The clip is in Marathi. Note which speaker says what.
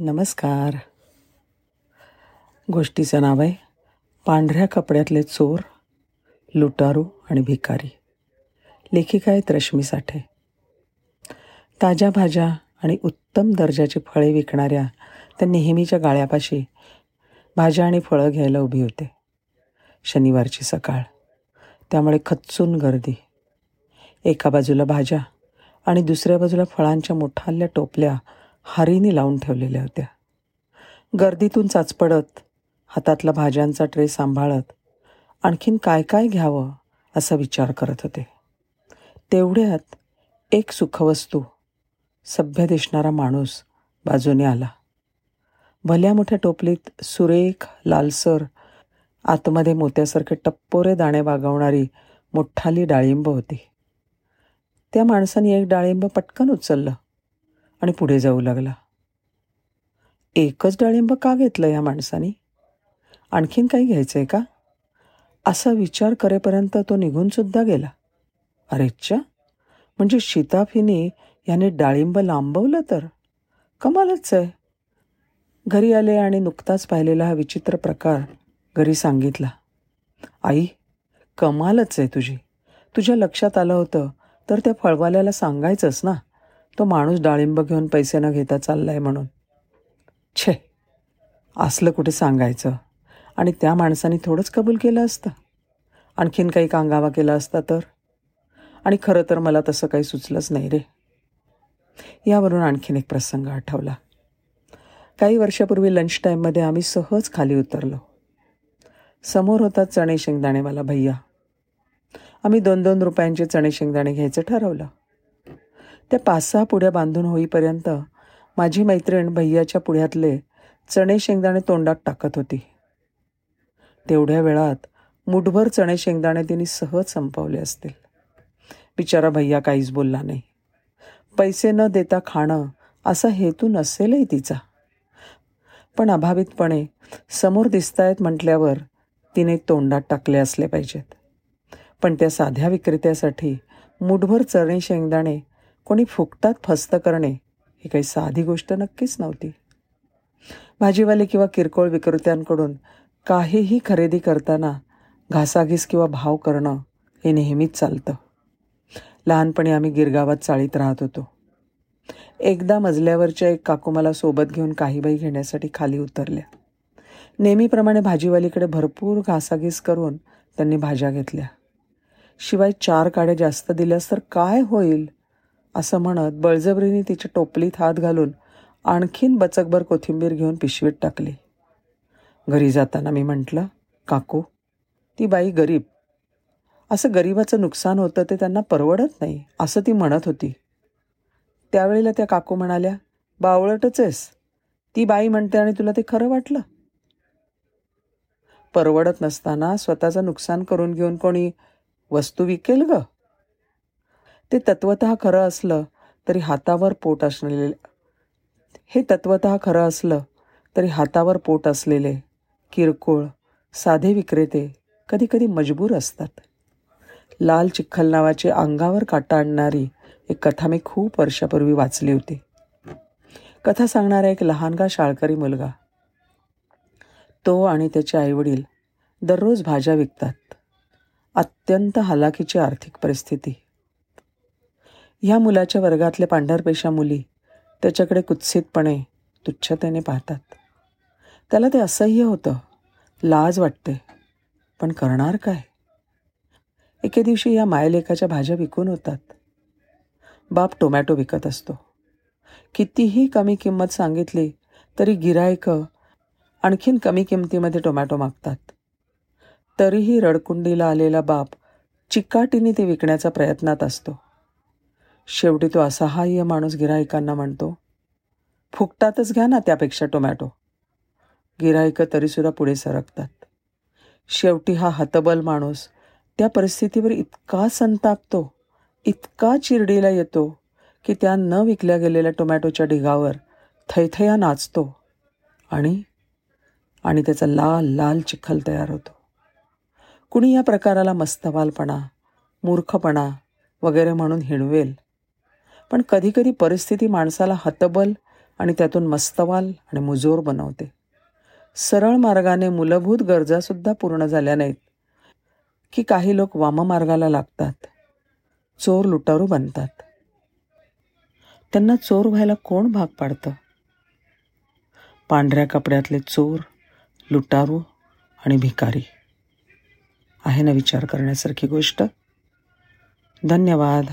Speaker 1: नमस्कार. गोष्टीचं नाव आहे पांढऱ्या कपड्यातले चोर लुटारू आणि भिकारी. लेखिका आहेत रश्मी साठे. ताज्या भाज्या आणि उत्तम दर्जाची फळे विकणाऱ्या त्या नेहमीच्या गाळ्यापाशी भाज्या आणि फळं घ्यायला उभी होते. शनिवारची सकाळ. त्यामुळे खच्चून गर्दी. एका बाजूला भाज्या आणि दुसऱ्या बाजूला फळांच्या मोठाल्या टोपल्या हारीने लावून ठेवलेल्या होत्या. गर्दीतून चाचपडत हातातला भाज्यांचा ट्रे सांभाळत आणखीन काय काय घ्यावं असा विचार करत होते. तेवढ्यात एक सुखवस्तू सभ्य दिसणारा माणूस बाजूने आला. भल्या मोठ्या टोपलीत सुरेख लालसर आतमध्ये मोत्यासारखे टप्पोरे दाणे बागवणारी मोठाली डाळिंब होती. त्या माणसाने एक डाळिंब पटकन उचललं. आणि पुढे जाऊ लागला. एकच डाळिंब का घेतलं या माणसाने? आणखीन काही घ्यायचं आहे का? असा विचार करेपर्यंत तो निघूनसुद्धा गेला. अरेच्छा म्हणजे शिताफिनी याने डाळिंब लांबवलं तर? कमालच आहे. घरी आले आणि नुकताच पाहिलेला हा विचित्र प्रकार घरी सांगितला. आई कमालच आहे तुझी. तुझ्या लक्षात आलं होतं तर त्या फळवाल्याला सांगायचंच ना. तो माणूस डाळिंब घेऊन पैसे न घेता चाललाय म्हणून. छे असलं कुठे सांगायचं? आणि त्या माणसाने थोडंच कबूल केलं असतं. आणखीन काही कांगावा केला असता तर? आणि खरं तर मला तसं काही सुचलंच नाही रे. यावरून आणखीन एक प्रसंग आठवला. काही वर्षापूर्वी लंच टाईममध्ये आम्ही सहज खाली उतरलो. समोर होता चणे शेंगदाणेवाला भैया. आम्ही दोन दोन रुपयांचे चणे शेंगदाणे घ्यायचं ठरवलं. त्या पाच सहा पुढ्या बांधून होईपर्यंत माझी मैत्रीण भैयाच्या पुढ्यातले चणे शेंगदाणे तोंडात टाकत होती. तेवढ्या वेळात मुठभर चणे शेंगदाणे तिने सहज संपवले असतील. बिचारा भैया काहीच बोलला नाही. पैसे न देता खाणं असा हेतू नसेलही तिचा. पण अभावितपणे समोर दिसतायत म्हटल्यावर तिने तोंडात टाकले असले पाहिजेत. पण त्या साध्या विक्रेत्यासाठी मुठभर चणे शेंगदाणे कोणी फुकटात फस्त करणे ही काही साधी गोष्ट नक्कीच नव्हती. भाजीवाले किंवा किरकोळ विक्रेत्यांकडून काहीही खरेदी करताना घासाघीस किंवा भाव करणं हे नेहमीच चालतं. लहानपणी आम्ही गिरगावात चाळीत राहत होतो. एकदा मजल्यावरच्या एक काकू मला सोबत घेऊन काही बाई घेण्यासाठी खाली उतरल्या. नेहमीप्रमाणे भाजीवालीकडे भरपूर घासाघीस करून त्यांनी भाज्या घेतल्या. शिवाय चार काड्या जास्त दिल्यास तर काय होईल? असं म्हणत बळजबरीने तिच्या टोपलीत हात घालून आणखीन बचकभर कोथिंबीर घेऊन पिशवीत टाकली. घरी जाताना मी म्हटलं काकू ती बाई गरीब. असं गरिबाचं नुकसान होतं ते त्यांना परवडत नाही असं ती म्हणत होती. त्यावेळेला त्या काकू म्हणाल्या बावळटच आहेस. ती बाई म्हणते आणि तुला ते खरं वाटलं. परवडत नसताना स्वतःचं नुकसान करून घेऊन कोणी वस्तू विकेल ग? ते तत्वत खरं असलं तरी हातावर पोट असलेले हे तत्वत खरं असलं तरी हातावर पोट असलेले किरकोळ साधे विक्रेते कधीकधी मजबूर असतात. लाल चिखल नावाची अंगावर काटा आणणारी एक कथा मी खूप वर्षापूर्वी वाचली होती. कथा सांगणारा एक लहानगा शाळकरी मुलगा. तो आणि त्याचे आईवडील दररोज भाज्या विकतात. अत्यंत हलाखीची आर्थिक परिस्थिती. ह्या मुलाच्या वर्गातल्या पांढरपेशा मुली त्याच्याकडे कुत्सितपणे तुच्छतेने पाहतात. त्याला ते असह्य होतं लाज वाटते. पण करणार काय? एके दिवशी या मायलेखाच्या भाज्या विकून होतात. बाप टोमॅटो विकत असतो. कितीही कमी किंमत सांगितली तरी गिरायकं आणखीन कमी किमतीमध्ये टोमॅटो मागतात. तरीही रडकुंडीला आलेला बाप चिकाटीने ते विकण्याचा प्रयत्नात असतो. शेवटी तो असहाय्य माणूस गिराहिकांना म्हणतो फुकटातच घ्या ना त्यापेक्षा टोमॅटो. गिराहिकं तरीसुद्धा पुढे सरकतात. शेवटी हा हतबल माणूस त्या परिस्थितीवर इतका संतापतो इतका चिरडीला येतो की त्या न विकल्या गेलेल्या टोमॅटोच्या ढिगावर थैथया नाचतो आणि आणि त्याचा लाल लाल चिखल तयार होतो. कुणी या प्रकाराला मस्तवालपणा मूर्खपणा वगैरे म्हणून हिणवेल पण कधीकधी परिस्थिती माणसाला हतबल आणि त्यातून मस्तवाल आणि मुजोर बनवते. सरळ मार्गाने मूलभूत गरजासुद्धा पूर्ण झाल्या नाहीत की काही लोक वाममार्गाला लागतात चोर लुटारू बनतात. त्यांना चोर व्हायला कोण भाग पाडतं? पांढऱ्या कपड्यातले चोर लुटारू आणि भिकारी. आहे ना विचार करण्यासारखी गोष्ट? धन्यवाद.